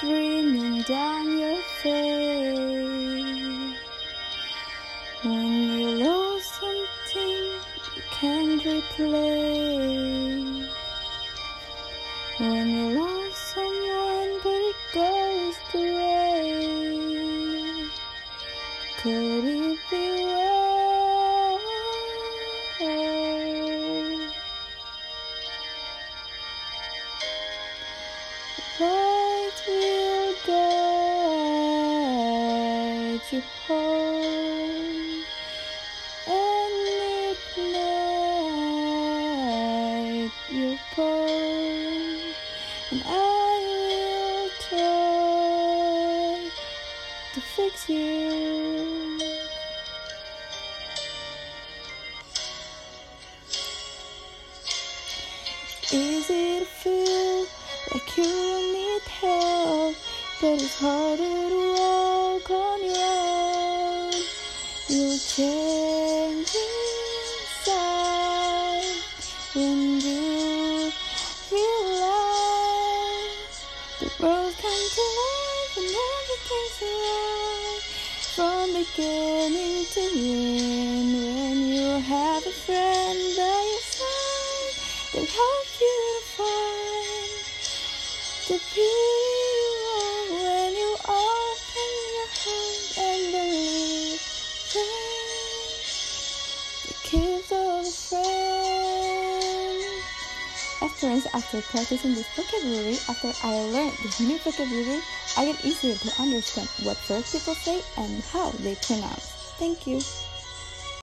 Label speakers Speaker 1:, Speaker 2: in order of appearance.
Speaker 1: streaming down your face. When you lose something you can't replace. When you lost someone but it goes waste. Could it be? Will guide you home, and midnight you'll burn, and I will try to fix you. Easy to feel like you but it's harder to walk on your own. You'll change inside when you realize the world comes to life and everything's alright from beginning to end. When you have a friend by your side, they'll help you to find the peace After practicing this vocabulary, after I learned this new vocabulary, I get easier to understand what first people say and how they pronounce. Thank you.